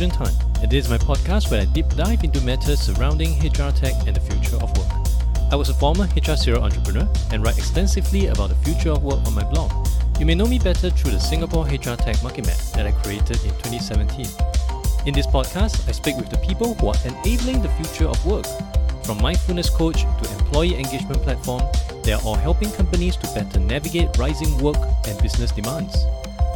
Adrian and this is my podcast where I deep dive into matters surrounding HR tech and the future of work. I was a former HR serial entrepreneur and write extensively about the future of work on my blog. You may know me better through the Singapore HR Tech Market Map that I created in 2017. In this podcast, I speak with the people who are enabling the future of work. From mindfulness coach to employee engagement platform, they are all helping companies to better navigate rising work and business demands.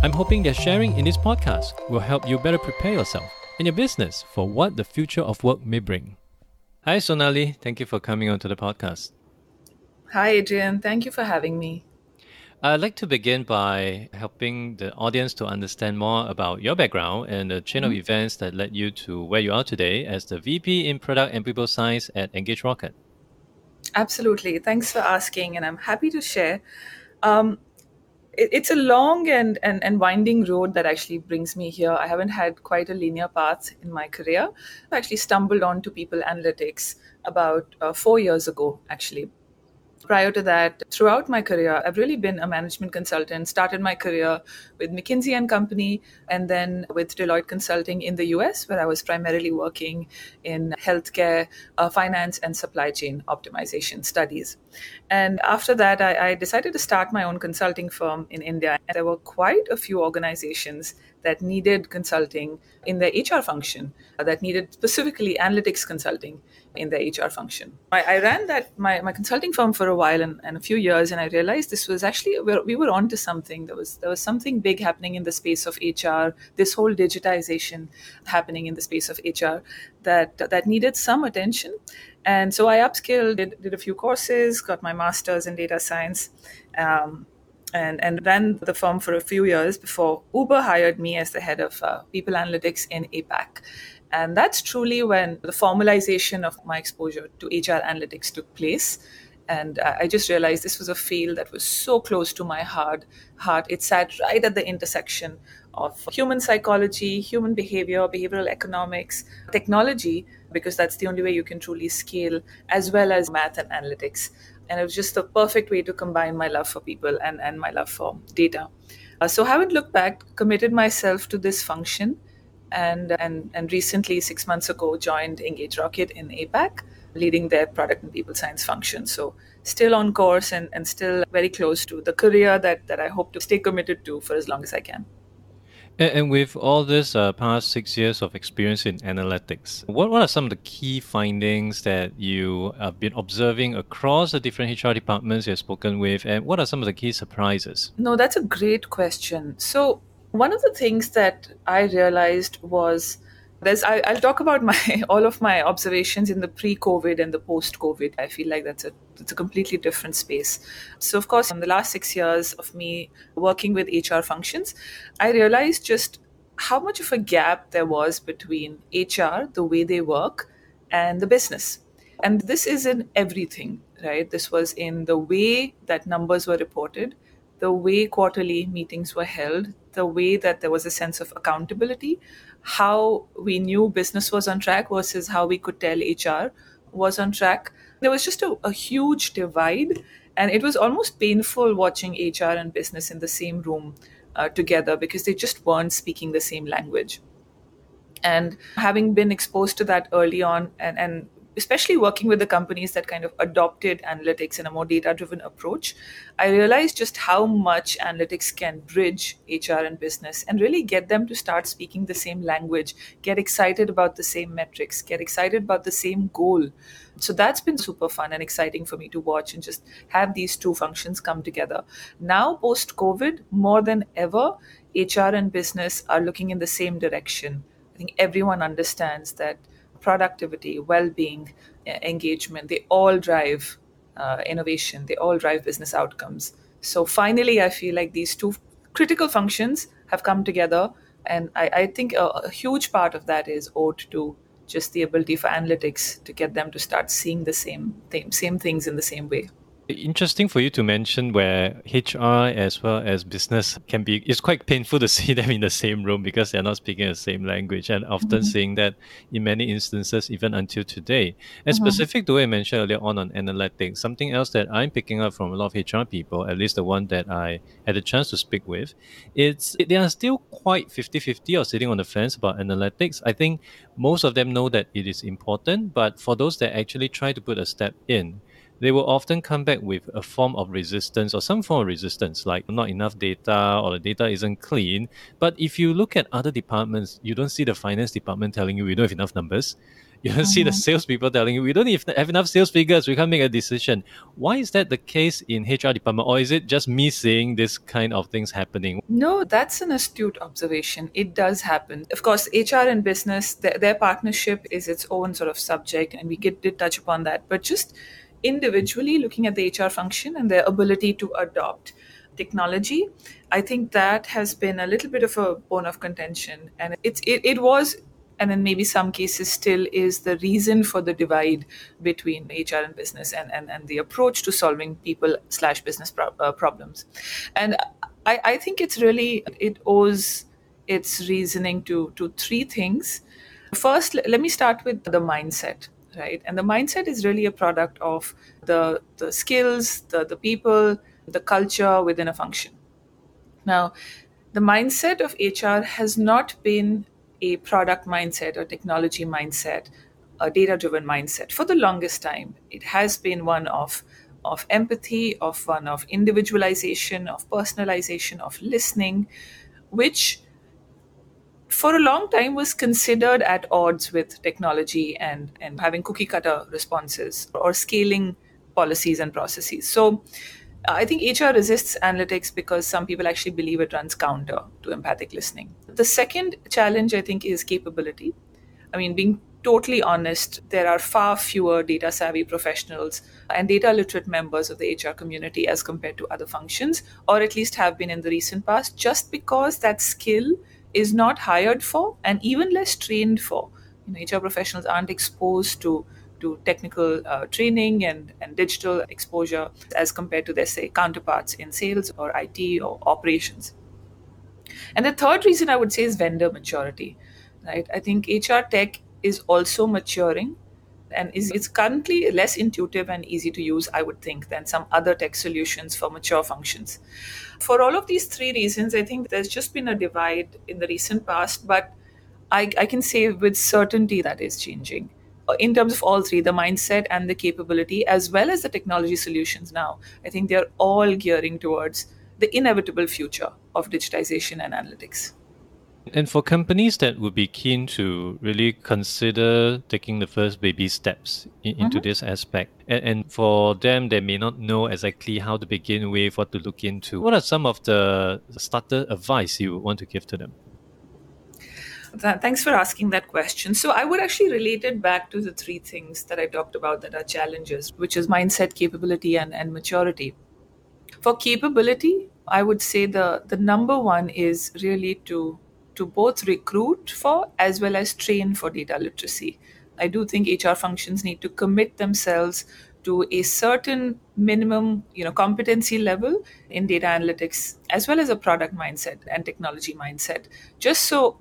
I'm hoping that sharing in this podcast will help you better prepare yourself and your business for what the future of work may bring. Hi, Sonali. Thank you for coming onto the podcast. Hi, Adrian. Thank you for having me. I'd like to begin by helping the audience to understand more about your background and the chain mm-hmm. of events that led you to where you are today as the VP in Product and People Science at EngageRocket. Absolutely. Thanks for asking, and I'm happy to share. Um, it's a long and, and, and winding road that actually brings me here. I haven't had quite a linear path in my career. I actually stumbled onto people analytics about uh, four years ago, actually prior to that, throughout my career, I've really been a management consultant. Started my career with McKinsey and Company, and then with Deloitte Consulting in the US, where I was primarily working in healthcare, uh, finance, and supply chain optimization studies. And after that, I, I decided to start my own consulting firm in India. There were quite a few organizations that needed consulting in their HR function, that needed specifically analytics consulting in their HR function. I, I ran that my, my consulting firm for a while and, and a few years, and I realized this was actually we were onto something. There was there was something big happening in the space of HR. This whole digitization happening in the space of HR that that needed some attention. And so I upskilled, did, did a few courses, got my master's in data science. Um, and, and ran the firm for a few years before Uber hired me as the head of uh, people analytics in APAC. And that's truly when the formalization of my exposure to HR analytics took place. And I just realized this was a field that was so close to my heart. Heart. It sat right at the intersection of human psychology, human behavior, behavioral economics, technology, because that's the only way you can truly scale, as well as math and analytics. And it was just the perfect way to combine my love for people and, and my love for data. Uh, so, haven't looked back, committed myself to this function and, and, and recently, six months ago, joined EngageRocket in APAC, leading their product and people science function. So, still on course and, and still very close to the career that, that I hope to stay committed to for as long as I can. And, with all this uh, past six years of experience in analytics, what, what are some of the key findings that you have been observing across the different HR departments you've spoken with, and what are some of the key surprises? No, that's a great question. So, one of the things that I realized was there's I, will talk about my all of my observations in the pre-COVID and the post-COVID. I feel like that's a it's a completely different space. So of course, in the last six years of me working with HR functions, I realized just how much of a gap there was between HR, the way they work, and the business. And this is in everything, right? This was in the way that numbers were reported, the way quarterly meetings were held, the way that there was a sense of accountability, how we knew business was on track versus how we could tell HR was on track. There was just a, a huge divide, and it was almost painful watching HR and business in the same room uh, together because they just weren't speaking the same language. And having been exposed to that early on and, and especially working with the companies that kind of adopted analytics in a more data driven approach, I realized just how much analytics can bridge HR and business and really get them to start speaking the same language, get excited about the same metrics, get excited about the same goal. So that's been super fun and exciting for me to watch and just have these two functions come together. Now, post COVID, more than ever, HR and business are looking in the same direction. I think everyone understands that productivity, well being, engagement, they all drive uh, innovation, they all drive business outcomes. So finally, I feel like these two critical functions have come together. And I, I think a, a, huge part of that is owed to just the ability for analytics to get them to start seeing the same th- same things in the same way. Interesting for you to mention where HR as well as business can be, it's quite painful to see them in the same room because they're not speaking the same language and often mm-hmm. seeing that in many instances, even until today. And mm-hmm. specific to what I mentioned earlier on on analytics, something else that I'm picking up from a lot of HR people, at least the one that I had a chance to speak with, it's they are still quite 50-50 or sitting on the fence about analytics. I think most of them know that it is important, but for those that actually try to put a step in, they will often come back with a form of resistance or some form of resistance, like not enough data or the data isn't clean. But if you look at other departments, you don't see the finance department telling you we don't have enough numbers. You don't see the mm-hmm. salespeople telling you we don't have enough sales figures, we can't make a decision. Why is that the case in HR department, or is it just me seeing this kind of things happening? No, that's an astute observation. It does happen. Of course, HR and business, their, their partnership is its own sort of subject, and we did touch upon that. But just individually looking at the HR function and their ability to adopt technology, I think that has been a little bit of a bone of contention. And it's, it, it was, and in maybe some cases still is the reason for the divide between HR and business and, and, and the approach to solving people slash business pro- uh, problems. And I, I think it's really, it owes its reasoning to, to three things. First, let me start with the mindset right? And the mindset is really a product of the the skills the the people the culture within a function. Now the mindset of hr has not been a product mindset or technology mindset a data driven mindset for the longest time. It has been one of of empathy of one of individualization of personalization of listening which for a long time was considered at odds with technology and, and having cookie cutter responses or scaling policies and processes. So uh, I think HR resists analytics because some people actually believe it runs counter to empathic listening. The second challenge, I think, is capability. I mean, being totally honest, there are far fewer data savvy professionals and data literate members of the HR community as compared to other functions, or at least have been in the recent past, just because that skill is not hired for and even less trained for. You know, HR professionals aren't exposed to to technical uh, training and, and digital exposure as compared to their say counterparts in sales or IT or operations. And the third reason I would say is vendor maturity. Right? I think HR tech is also maturing and is it's currently less intuitive and easy to use i would think than some other tech solutions for mature functions. For all of these three reasons i think there's just been a divide in the recent past but i, I can say with certainty that is changing. Uh, in terms of all three the mindset and the capability as well as the technology solutions now i think they're all gearing towards the inevitable future of digitization and analytics and for companies that would be keen to really consider taking the first baby steps in, into mm-hmm. this aspect, and, and, for them, they may not know exactly how to begin with, what to look into. What are some of the starter advice you want to give to them? Thanks for asking that question. So, I would actually relate it back to the three things that I talked about that are challenges, which is mindset, capability, and, and maturity. For capability, I would say the, the number one is really to to both recruit for as well as train for data literacy. I do think HR functions need to commit themselves to a certain minimum you know competency level in data analytics as well as a product mindset and technology mindset just so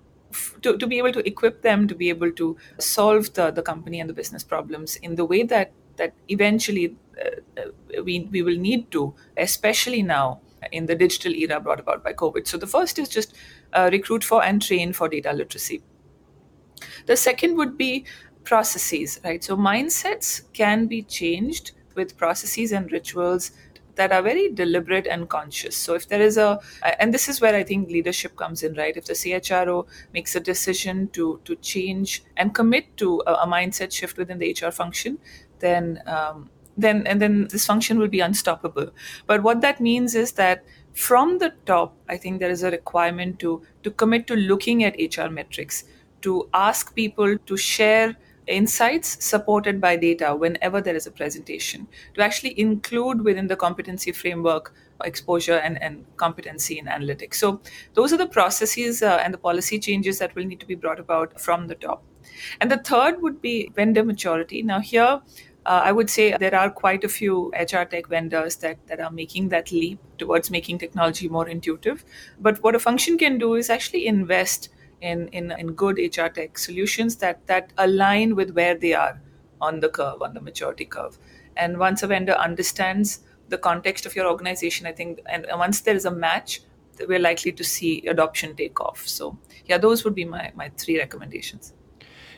to, to be able to equip them to be able to solve the, the company and the business problems in the way that that eventually uh, uh we, we will need to especially now in the digital era brought about by COVID. So the first is just uh, recruit for and train for data literacy. The second would be processes, right? So mindsets can be changed with processes and rituals that are very deliberate and conscious. So if there is a, and this is where I think leadership comes in, right? If the CHRO makes a decision to to change and commit to a, a mindset shift within the HR function, then um, then and then this function will be unstoppable but what that means is that from the top i think there is a requirement to to commit to looking at hr metrics to ask people to share insights supported by data whenever there is a presentation to actually include within the competency framework exposure and, and competency in analytics. So those are the processes uh, and the policy changes that will need to be brought about from the top. And the third would be vendor maturity. Now here uh, I would say there are quite a few HR tech vendors that, that are making that leap towards making technology more intuitive. But what a function can do is actually invest in, in, in good HR tech solutions that, that align with where they are on the curve, on the maturity curve. And once a vendor understands the context of your organization, I think, and once there is a match, we're likely to see adoption take off. So, yeah, those would be my, my three recommendations.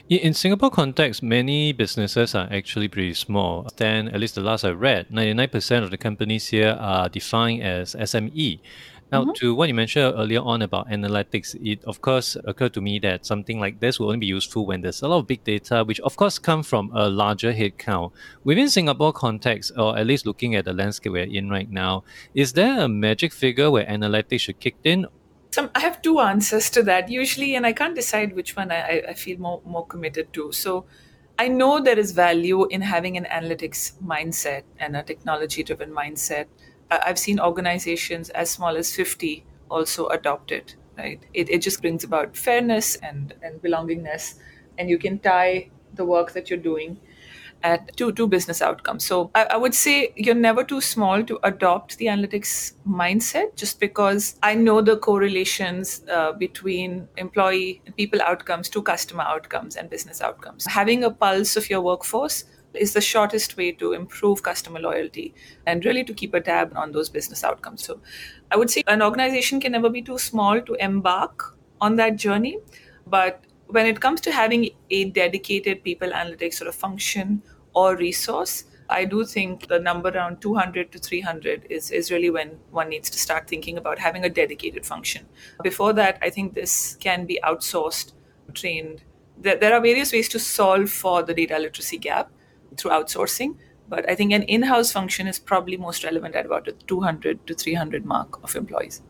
In Singapore context, many businesses are actually pretty small. Then, at least the last I read, 99% of the companies here are defined as SME. Now, mm-hmm. to what you mentioned earlier on about analytics, it of course occurred to me that something like this will only be useful when there's a lot of big data, which of course come from a larger headcount. Within Singapore context, or at least looking at the landscape we're in right now, is there a magic figure where analytics should kick in, some I have two answers to that usually, and I can't decide which one I, I feel more more committed to. So I know there is value in having an analytics mindset and a technology driven mindset. I've seen organizations as small as 50 also adopt it, right? It, it just brings about fairness and, and belongingness, and you can tie the work that you're doing at two two business outcomes. So I, I, would say you're never too small to adopt the analytics mindset, just because I know the correlations uh, between employee people outcomes to customer outcomes and business outcomes. Having a pulse of your workforce is the shortest way to improve customer loyalty and really to keep a tab on those business outcomes. So I would say an organization can never be too small to embark on that journey, but when it comes to having a dedicated people analytics sort of function or resource, I do think the number around 200 to 300 is, is really when one needs to start thinking about having a dedicated function. Before that, I think this can be outsourced, trained. There, there are various ways to solve for the data literacy gap through outsourcing, but I think an in house function is probably most relevant at about the 200 to 300 mark of employees.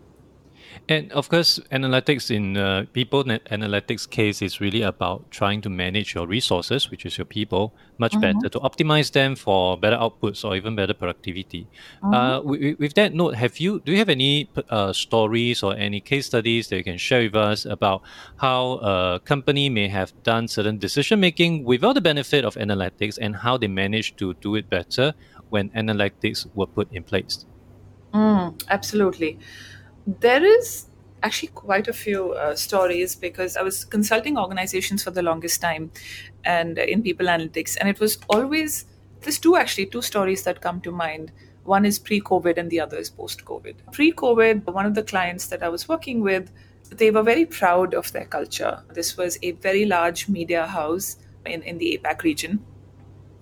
And of course, analytics in uh, people analytics case is really about trying to manage your resources, which is your people, much mm-hmm. better to optimize them for better outputs or even better productivity. Mm-hmm. Uh, with, with, that note, have you do you have any uh, stories or any case studies that you can share with us about how a company may have done certain decision making without the benefit of analytics and how they managed to do it better when analytics were put in place? Mm, absolutely there is actually quite a few uh, stories because I was consulting organizations for the longest time and in people analytics. And it was always, there's two actually, two stories that come to mind. One is pre COVID and the other is post COVID. Pre COVID, one of the clients that I was working with, they were very proud of their culture. This was a very large media house in, in the APAC region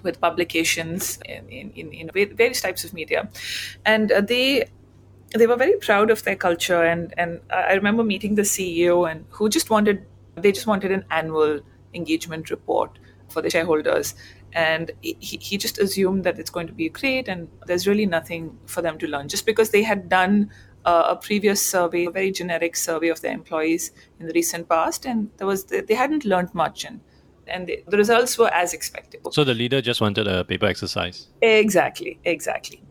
with publications in, in, in, various types of media. And uh, they they were very proud of their culture and and I remember meeting the CEO and who just wanted they just wanted an annual engagement report for the shareholders. And he, he just assumed that it's going to be great and there's really nothing for them to learn. Just because they had done uh, a previous survey a very generic survey of their employees in the recent past and there was they hadn't learned much and and the, the results were as expected so the leader just wanted a paper exercise exactly exactly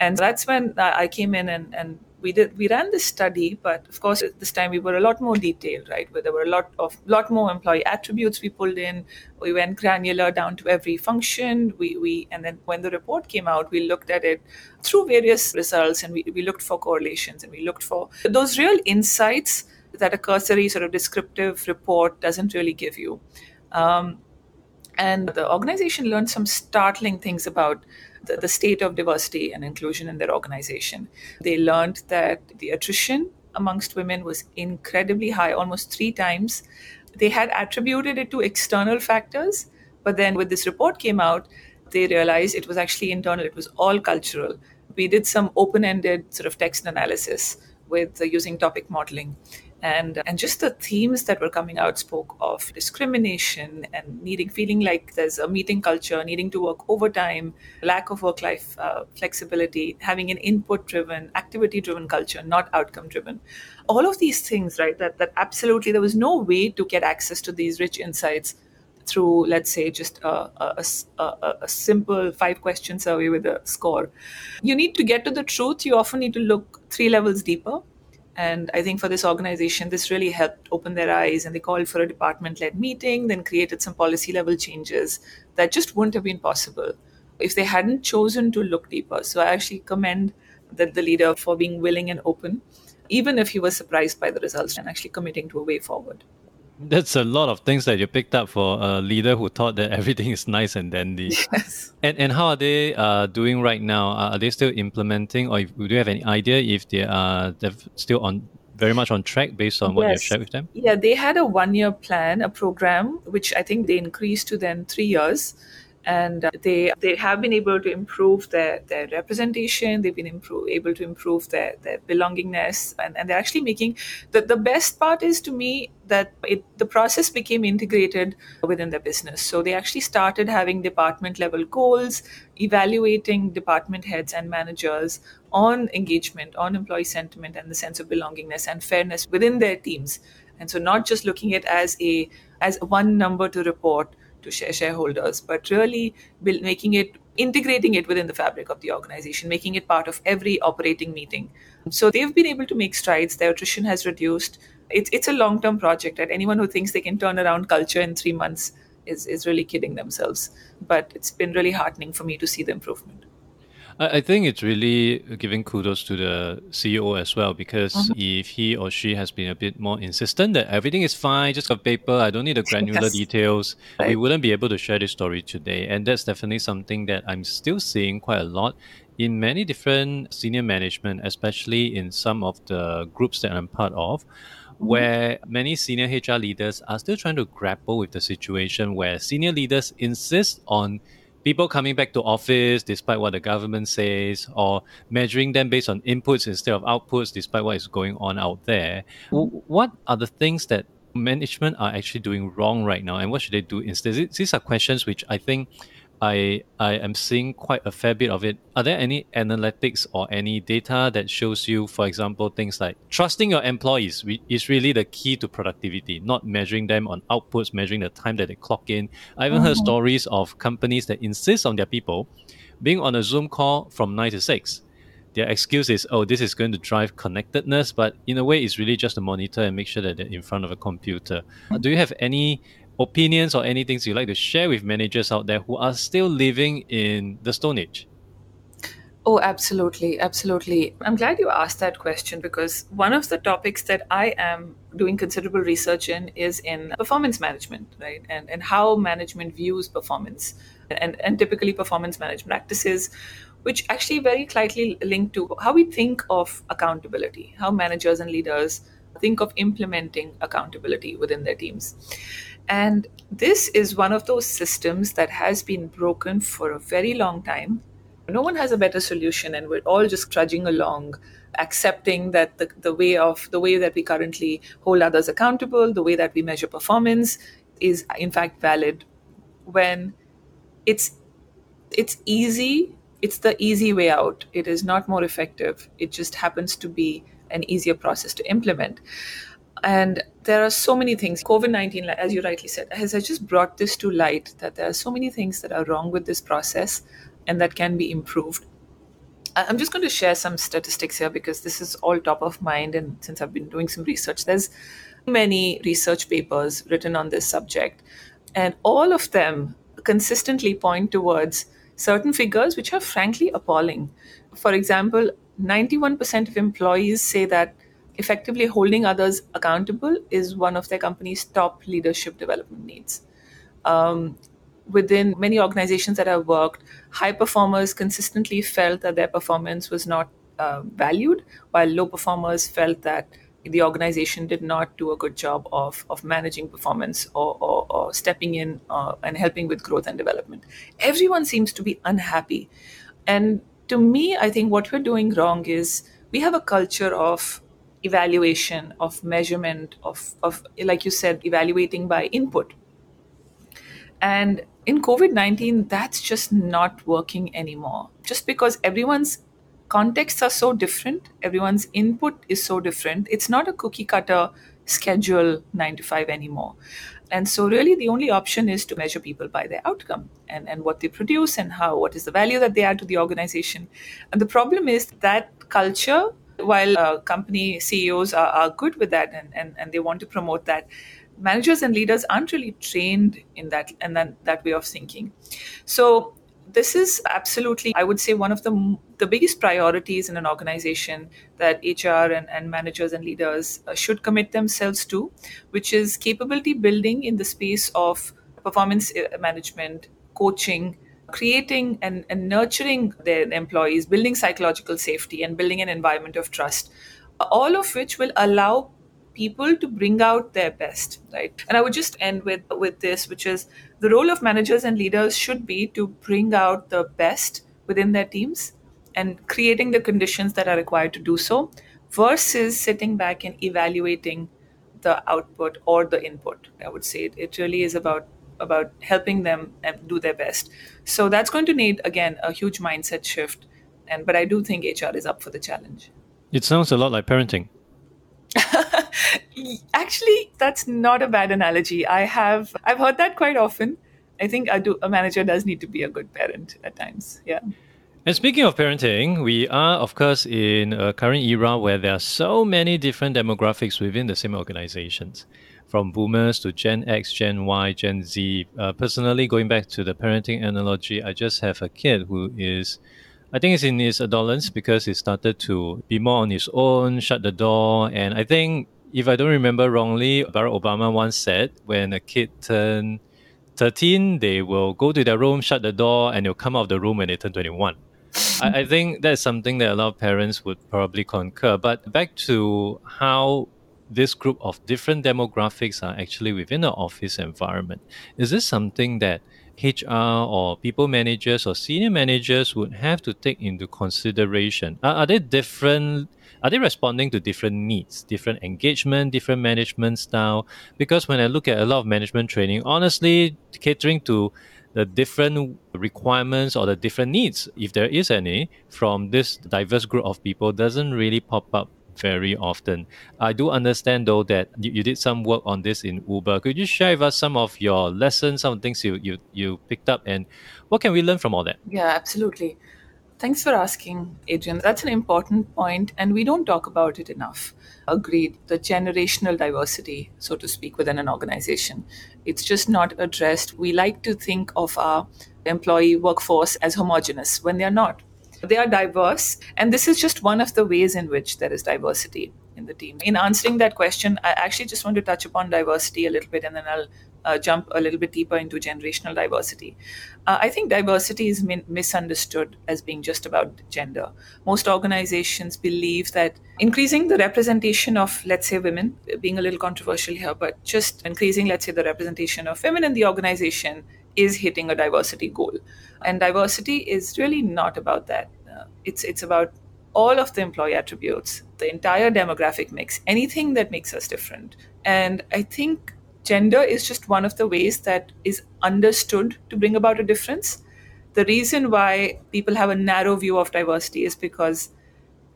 and that's when I came in and, and we did we ran this study, but of course this time we were a lot more detailed, right? Where there were a lot of lot more employee attributes we pulled in. We went granular down to every function. We we and then when the report came out, we looked at it through various results and we, we looked for correlations and we looked for those real insights that a cursory sort of descriptive report doesn't really give you. Um, and the organization learned some startling things about the, the state of diversity and inclusion in their organization. They learned that the attrition amongst women was incredibly high, almost three times. They had attributed it to external factors, but then when this report came out, they realized it was actually internal, it was all cultural. We did some open ended sort of text analysis with uh, using topic modeling and and just the themes that were coming out spoke of discrimination and needing feeling like there's a meeting culture needing to work overtime lack of work life uh, flexibility having an input driven activity driven culture not outcome driven all of these things right that that absolutely there was no way to get access to these rich insights through let's say just a, a, a, a, simple five question survey with a score. You need to get to the truth. You often need to look three levels deeper and I think for this organization, this really helped open their eyes and they called for a department led meeting, then created some policy level changes that just wouldn't have been possible if they hadn't chosen to look deeper. So I actually commend the, the leader for being willing and open, even if he was surprised by the results and actually committing to a way forward. That's a lot of things that you picked up for a leader who thought that everything is nice and dandy. Yes. And and how are they uh, doing right now? Are they still implementing, or do you have any idea if they are still on very much on track based on what yes. you've shared with them? Yeah, they had a one year plan, a program, which I think they increased to then three years and uh, they they have been able to improve their, their representation. They've been improve, able to improve their, their belongingness. And, and they're actually making the, the best part is to me that it, the process became integrated within their business. So they actually started having department level goals evaluating department heads and managers on engagement on employee sentiment and the sense of belongingness and fairness within their teams. And so not just looking at as a as one number to report to share shareholders, but really build, making it integrating it within the fabric of the organization, making it part of every operating meeting. So they've been able to make strides. Their attrition has reduced. It's it's a long term project. And anyone who thinks they can turn around culture in three months is is really kidding themselves. But it's been really heartening for me to see the improvement. I, think it's really giving kudos to the CEO as well because mm-hmm. if he or she has been a bit more insistent that everything is fine, just got paper, I don't need the granular yes. details, right. we wouldn't be able to share this story today. And that's definitely something that I'm still seeing quite a lot in many different senior management, especially in some of the groups that I'm part of mm-hmm. where many senior HR leaders are still trying to grapple with the situation where senior leaders insist on people coming back to office despite what the government says, or measuring them based on inputs instead of outputs despite what is going on out there. What are the things that management are actually doing wrong right now, and what should they do instead? These are questions which I think I I am seeing quite a fair bit of it. Are there any analytics or any data that shows you, for example, things like trusting your employees is really the key to productivity, not measuring them on outputs, measuring the time that they clock in. I even mm-hmm. heard stories of companies that insist on their people being on a Zoom call from nine to six. Their excuse is, oh, this is going to drive connectedness, but in a way, it's really just to monitor and make sure that they're in front of a computer. Do you have any opinions or anything you'd like to share with managers out there who are still living in the Stone Age? Oh, absolutely. Absolutely. I'm glad you asked that question because one of the topics that I am doing considerable research in is in performance management, right? And, and how management views performance and, and typically performance management practices, which actually very tightly linked to how we think of accountability, how managers and leaders think of implementing accountability within their teams. And this is one of those systems that has been broken for a very long time. No one has a better solution, and we're all just trudging along, accepting that the, the way of the way that we currently hold others accountable, the way that we measure performance is in fact valid when it's it's easy, it's the easy way out. It is not more effective. It just happens to be an easier process to implement. And there are so many things. COVID 19, as you rightly said, has just brought this to light that there are so many things that are wrong with this process and that can be improved. I'm just going to share some statistics here because this is all top of mind. And since I've been doing some research, there's many research papers written on this subject. And all of them consistently point towards certain figures which are frankly appalling. For example, 91% of employees say that effectively holding others accountable is one of their company's top leadership development needs. Um, within many organizations that I've worked, high performers consistently felt that their performance was not uh, valued, while low performers felt that the organization did not do a good job of, of managing performance or, or, or stepping in uh, and helping with growth and development. Everyone seems to be unhappy. And to me, I think what we're doing wrong is we have a culture of evaluation, of measurement, of, of like you said, evaluating by input. And in COVID 19, that's just not working anymore. Just because everyone's contexts are so different, everyone's input is so different, it's not a cookie cutter schedule nine to five anymore. And so really the only option is to measure people by their outcome and, and what they produce and how what is the value that they add to the organization. And the problem is that culture while uh, company CEOs are, are good with that and, and, and they want to promote that, managers and leaders aren't really trained in that and that, that way of thinking. So this is absolutely, I would say, one of the, the biggest priorities in an organization that HR and, and managers and leaders uh, should commit themselves to, which is capability building in the space of performance uh, management, coaching, creating and, and nurturing their employees, building psychological safety, and building an environment of trust, all of which will allow people to bring out their best right? And i would just end with with this which is the role of managers and leaders should be to bring out the best within their teams and creating the conditions that are required to do so versus sitting back and evaluating the output or the input. I would say it, it really is about about helping them do their best. So that's going to need again a huge mindset shift. And but I do think HR is up for the challenge. It sounds a lot like parenting. Actually, that's not a bad analogy. I have I've heard that quite often. I think I do, a manager does need to be a good parent at times. Yeah. And speaking of parenting, we are, of course, in a current era where there are so many different demographics within the same organizations from boomers to Gen X, Gen Y, Gen Z. Uh, personally, going back to the parenting analogy, I just have a kid who is, I think, is in his adolescence because he started to be more on his own, shut the door, and I think. If I don't remember wrongly, Barack Obama once said when a kid turned 13, they will go to their room, shut the door, and they'll come out of the room when they turn 21. I, I, think that's something that a lot of parents would probably concur. But back to how this group of different demographics are actually within the office environment. Is this something that HR or people managers or senior managers would have to take into consideration? Are, are they different? Are they responding to different needs, different engagement, different management style? Because when I look at a lot of management training, honestly, catering to the different requirements or the different needs, if there is any, from this diverse group of people doesn't really pop up very often. I do understand though that you, you did some work on this in Uber. Could you share with us some of your lessons, some things you, you, you picked up, and what can we learn from all that? Yeah, absolutely. Thanks for asking, Adrian. That's an important point, and we don't talk about it enough. Agreed. The generational diversity, so to speak, within an organization. It's just not addressed. We like to think of our employee workforce as homogenous when they're not. They are diverse, and this is just one of the ways in which there is diversity in the team. In answering that question, I actually just want to touch upon diversity a little bit, and then I'll uh, jump a little bit deeper into generational diversity. Uh, I think diversity is min- misunderstood as being just about gender. Most organizations believe that increasing the representation of, let's say, women, being a little controversial here, but just increasing, let's say, the representation of women in the organization is hitting a diversity goal. And diversity is really not about that. It's it's about all of the employee attributes, the entire demographic mix, anything that makes us different. And I think gender is just one of the ways that is understood to bring about a difference. The reason why people have a narrow view of diversity is because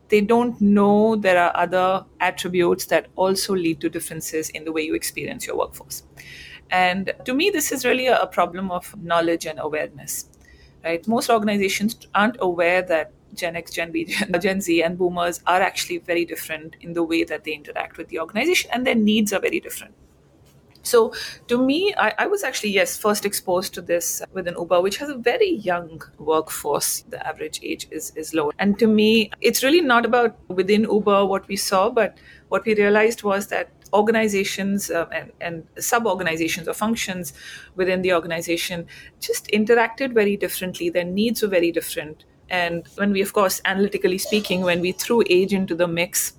they don't know there are other attributes that also lead to differences in the way you experience your workforce. And to me, this is really a problem of knowledge and awareness. Right? Most organizations aren't aware that Gen X, Gen B, Gen Z, and boomers are actually very different in the way that they interact with the organization, and their needs are very different. So, to me, I, I, was actually, yes, first exposed to this within Uber, which has a very young workforce. The average age is, is low. And to me, it's really not about within Uber what we saw, but what we realized was that organizations uh, and, and sub organizations or functions within the organization just interacted very differently. Their needs were very different. And when we, of course, analytically speaking, when we threw age into the mix,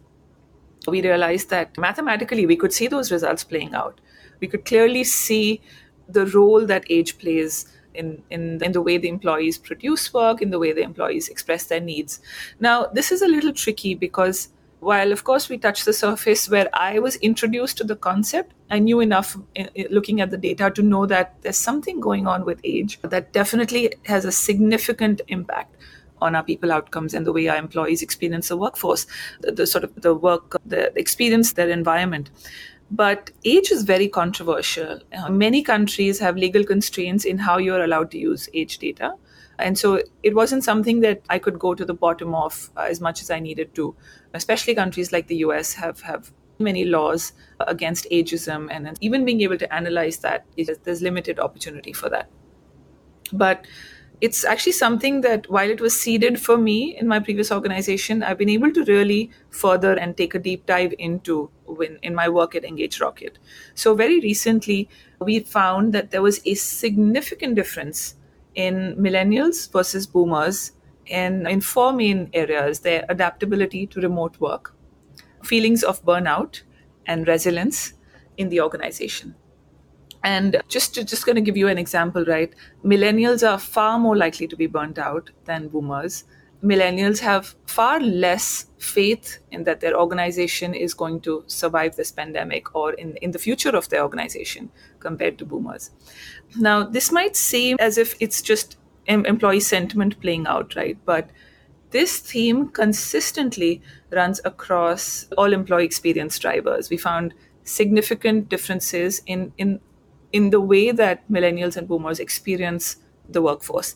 we realized that mathematically we could see those results playing out. We could clearly see the role that age plays in, in, in the way the employees produce work, in the way the employees express their needs. Now, this is a little tricky because while of course we touched the surface where i was introduced to the concept i knew enough in, in looking at the data to know that there's something going on with age that definitely has a significant impact on our people outcomes and the way our employees experience the workforce the, the sort of the work the experience their environment. But age is very controversial. Uh, many countries have legal constraints in how you're allowed to use age data and so it wasn't something that I could go to the bottom of uh, as much as I needed to. Especially countries like the US have, have many laws against ageism, and even being able to analyze that, there's limited opportunity for that. But it's actually something that while it was seeded for me in my previous organization, I've been able to really further and take a deep dive into when, in my work at EngageRocket. So, very recently, we found that there was a significant difference in millennials versus boomers in, four main areas their adaptability to remote work, feelings of burnout, and resilience in the organization. And just to, just going to give you an example, right? Millennials are far more likely to be burnt out than boomers. Millennials have far less faith in that their organization is going to survive this pandemic or in, in the future of their organization compared to boomers. Now, this might seem as if it's just employee sentiment playing out, right? But this theme consistently runs across all employee experience drivers. We found significant differences in, in in the way that millennials and boomers experience the workforce.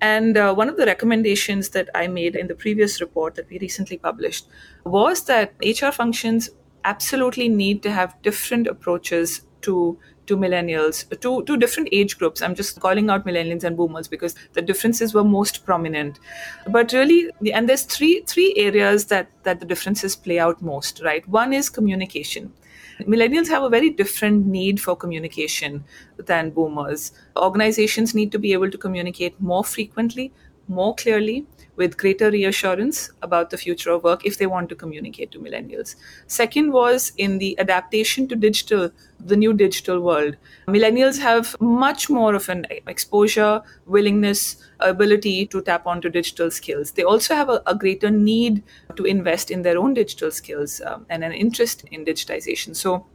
And uh, one of the recommendations that I made in the previous report that we recently published was that HR functions absolutely need to have different approaches to to millennials to to different age groups. I'm just calling out millennials and boomers because the differences were most prominent. But really and there's three three areas that that the differences play out most right? One is communication. Millennials have a very different need for communication than boomers. Organizations need to be able to communicate more frequently, more clearly, with greater reassurance about the future of work if they want to communicate to millennials. Second was in the adaptation to digital, the new digital world. Millennials have much more of an exposure, willingness, ability to tap onto digital skills. They also have a, a greater need to invest in their own digital skills um, and an interest in digitization. So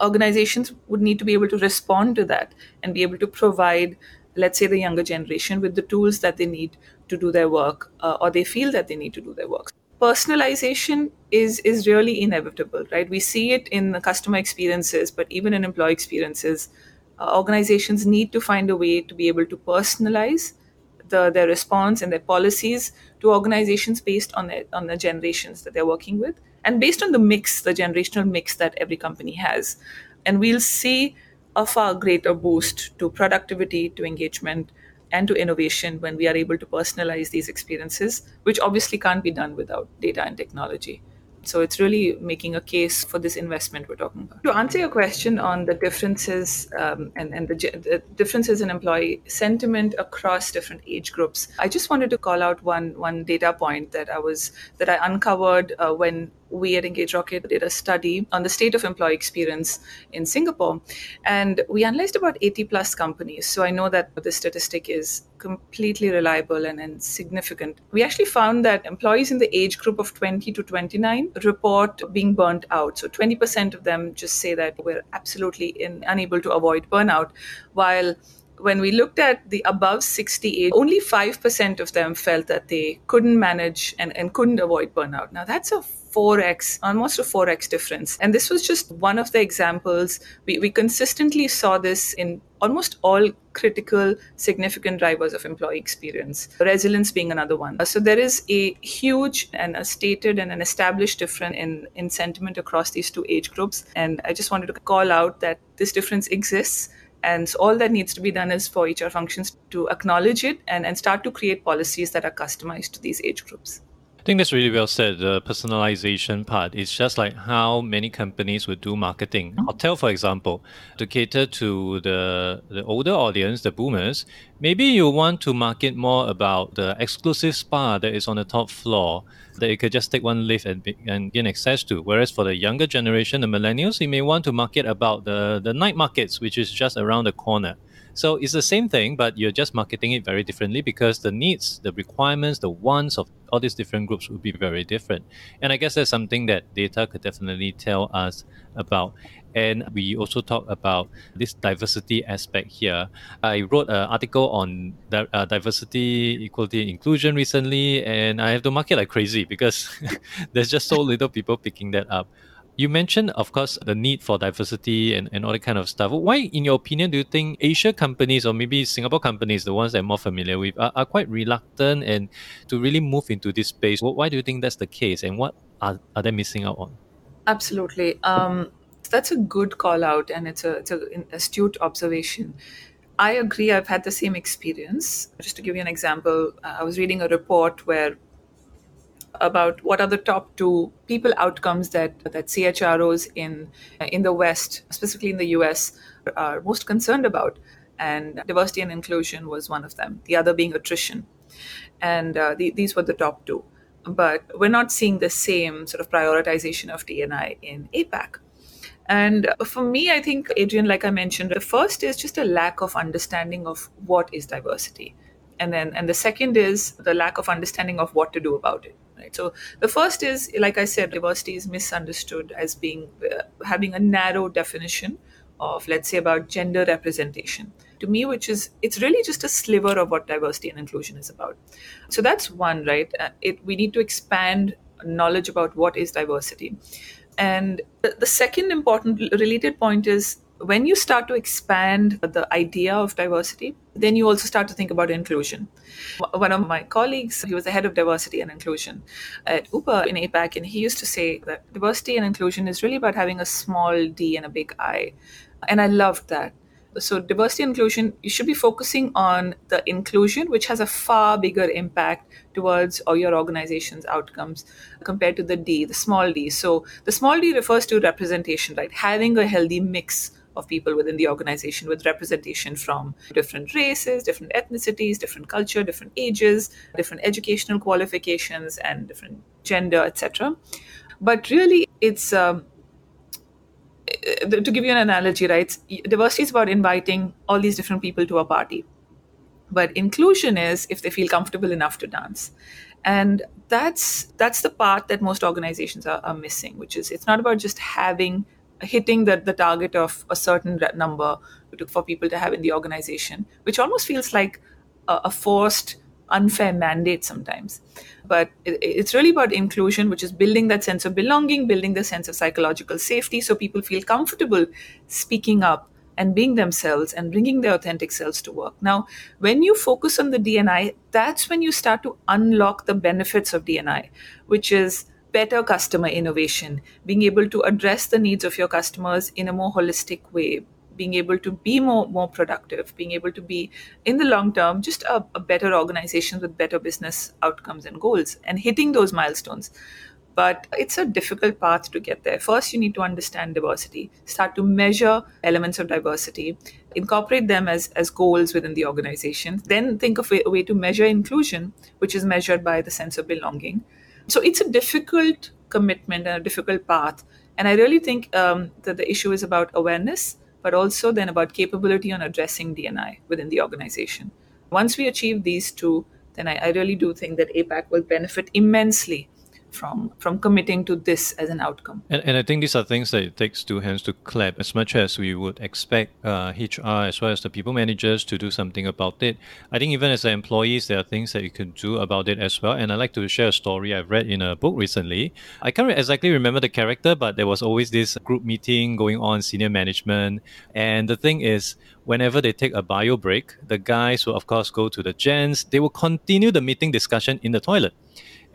organizations would need to be able to respond to that and be able to provide let's say the younger generation with the tools that they need to do their work uh, or they feel that they need to do their work. Personalization is is really inevitable right? We see it in the customer experiences but even in employee experiences uh, organizations need to find a way to be able to personalize the, their response and their policies to organizations based on the, on the generations that they're working with and based on the mix the generational mix that every company has. And we'll see a far greater boost to productivity, to engagement, and to innovation when we are able to personalize these experiences, which obviously can't be done without data and technology. So it's really making a case for this investment we're talking about. To answer your question on the differences um, and, and the, the, differences in employee sentiment across different age groups, I just wanted to call out one one data point that I was that I uncovered uh, when we at EngageRocket did a study on the state of employee experience in Singapore. And we analyzed about 80 plus companies. So I know that this statistic is completely reliable and, and significant. We actually found that employees in the age group of 20 to 29 report being burnt out. So 20% of them just say that we're absolutely in, unable to avoid burnout, while when we looked at the above 60 age, only 5% of them felt that they couldn't manage and, and couldn't avoid burnout. Now, that's a 4x, almost a 4x difference. And this was just one of the examples. We, we consistently saw this in almost all critical, significant drivers of employee experience, resilience being another one. So there is a huge and a stated and an established difference in, in sentiment across these two age groups. And I just wanted to call out that this difference exists. And so all that needs to be done is for HR functions to acknowledge it and, and start to create policies that are customized to these age groups. I think that's really well said. The personalization part is just like how many companies would do marketing. Mm-hmm. Hotel, for example, to cater to the the older audience, the boomers. Maybe you want to market more about the exclusive spa that is on the top floor that you could just take one lift and, and gain access to. Whereas for the younger generation, the millennials, you may want to market about the the night markets, which is just around the corner. So it's the same thing, but you're just marketing it very differently because the needs, the requirements, the wants of all these different groups would be very different. And I guess that's something that data could definitely tell us about. And we also talk about this diversity aspect here. I wrote an article on di- uh, diversity, equality, inclusion recently, and I have to market like crazy because there's just so little people picking that up. You mentioned, of course, the need for diversity and, and all that kind of stuff. Why, in your opinion, do you think Asia companies or maybe Singapore companies, the ones that I'm more familiar with, are, are quite reluctant and to really move into this space? Why do you think that's the case and what are, are they missing out on? Absolutely. Um, that's a good call out and it's, a, it's a, an astute observation. I agree. I've had the same experience. Just to give you an example, I was reading a report where about what are the top two people outcomes that that CHROs in in the West, specifically in the US, are most concerned about, and diversity and inclusion was one of them. The other being attrition, and uh, the, these were the top two. But we're not seeing the same sort of prioritization of DNI in APAC. And for me, I think, Adrian, like I mentioned, the first is just a lack of understanding of what is diversity. And then, and the second is the lack of understanding of what to do about it. Right. So the first is, like I said, diversity is misunderstood as being uh, having a narrow definition of, let's say, about gender representation. To me, which is it's really just a sliver of what diversity and inclusion is about. So that's one, right? Uh, it we need to expand knowledge about what is diversity. And the second important related point is when you start to expand the idea of diversity, then you also start to think about inclusion. One of my colleagues, he was the head of diversity and inclusion at Uber in APAC, and he used to say that diversity and inclusion is really about having a small d and a big I. And I loved that so diversity and inclusion you should be focusing on the inclusion which has a far bigger impact towards all your organization's outcomes compared to the d the small d so the small d refers to representation right having a healthy mix of people within the organization with representation from different races different ethnicities different culture different ages different educational qualifications and different gender etc but really it's um, to give you an analogy, right? Diversity is about inviting all these different people to a party. But inclusion is if they feel comfortable enough to dance. And that's that's the part that most organizations are, are missing, which is it's not about just having hitting the, the target of a certain number for people to have in the organization, which almost feels like a, a forced unfair mandate sometimes. But it's really about inclusion, which is building that sense of belonging, building the sense of psychological safety so people feel comfortable speaking up and being themselves and bringing their authentic selves to work. Now, when you focus on the DNI, that's when you start to unlock the benefits of DNI, which is better customer innovation, being able to address the needs of your customers in a more holistic way, being able to be more more productive being able to be in the long term just a, a, better organization with better business outcomes and goals and hitting those milestones. But it's a difficult path to get there. First you need to understand diversity. Start to measure elements of diversity. Incorporate them as, as goals within the organization. Then think of a, a way to measure inclusion which is measured by the sense of belonging so it's a difficult commitment and a difficult path and i really think um, that the issue is about awareness but also then about capability on addressing DNI within the organization. Once we achieve these two, then I, I really do think that APAC will benefit immensely from from committing to this as an outcome. And, and I think these are things that it takes two hands to clap as much as we would expect uh, HR as well as the people managers to do something about it. I think even as the employees, there are things that you can do about it as well. And I'd like to share a story I've read in a book recently. I can't exactly remember the character, but there was always this group meeting going on, senior management. And the thing is, whenever they take a bio break, the guys will, of course, go to the gents. They will continue the meeting discussion in the toilet.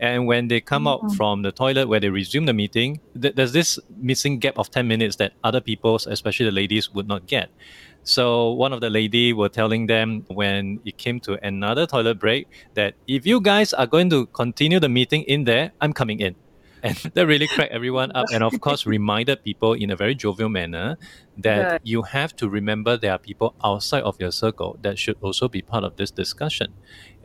And when they come mm-hmm. out from the toilet where they resume the meeting, th- there's this missing gap of 10 minutes that other people, especially the ladies, would not get. So one of the lady were telling them when it came to another toilet break that if you guys are going to continue the meeting in there, I'm coming in. And that really cracked everyone up and of course reminded people in a very jovial manner that you have to remember there are people outside of your circle that should also be part of this discussion.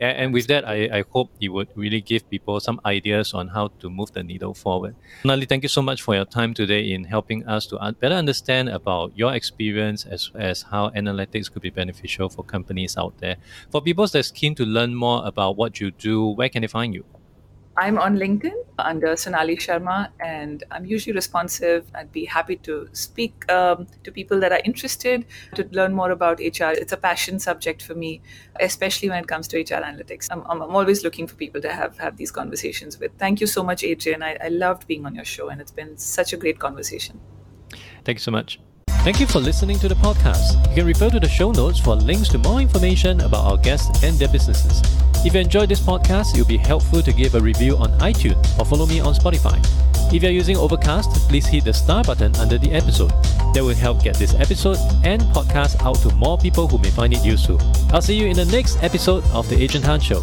And, and with that, I, I hope it would really give people some ideas on how to move the needle forward. Nali, thank you so much for your time today in helping us to better understand about your experience as, as how analytics could be beneficial for companies out there. For people that's keen to learn more about what you do, where can they find you? I'm on LinkedIn under Sonali Sharma, and I'm usually responsive. I'd be happy to speak um, to people that are interested to learn more about HR. It's a passion subject for me, especially when it comes to HR analytics. I'm, I'm always looking for people to have, have these conversations with. Thank you so much, Adrian. I, I loved being on your show, and it's been such a great conversation. Thank you so much. Thank you for listening to the podcast. You can refer to the show notes for links to more information about our guests and their businesses. If you enjoyed this podcast, it would be helpful to give a review on iTunes or follow me on Spotify. If you're using Overcast, please hit the star button under the episode. That will help get this episode and podcast out to more people who may find it useful. I'll see you in the next episode of The Adrian Tan Show.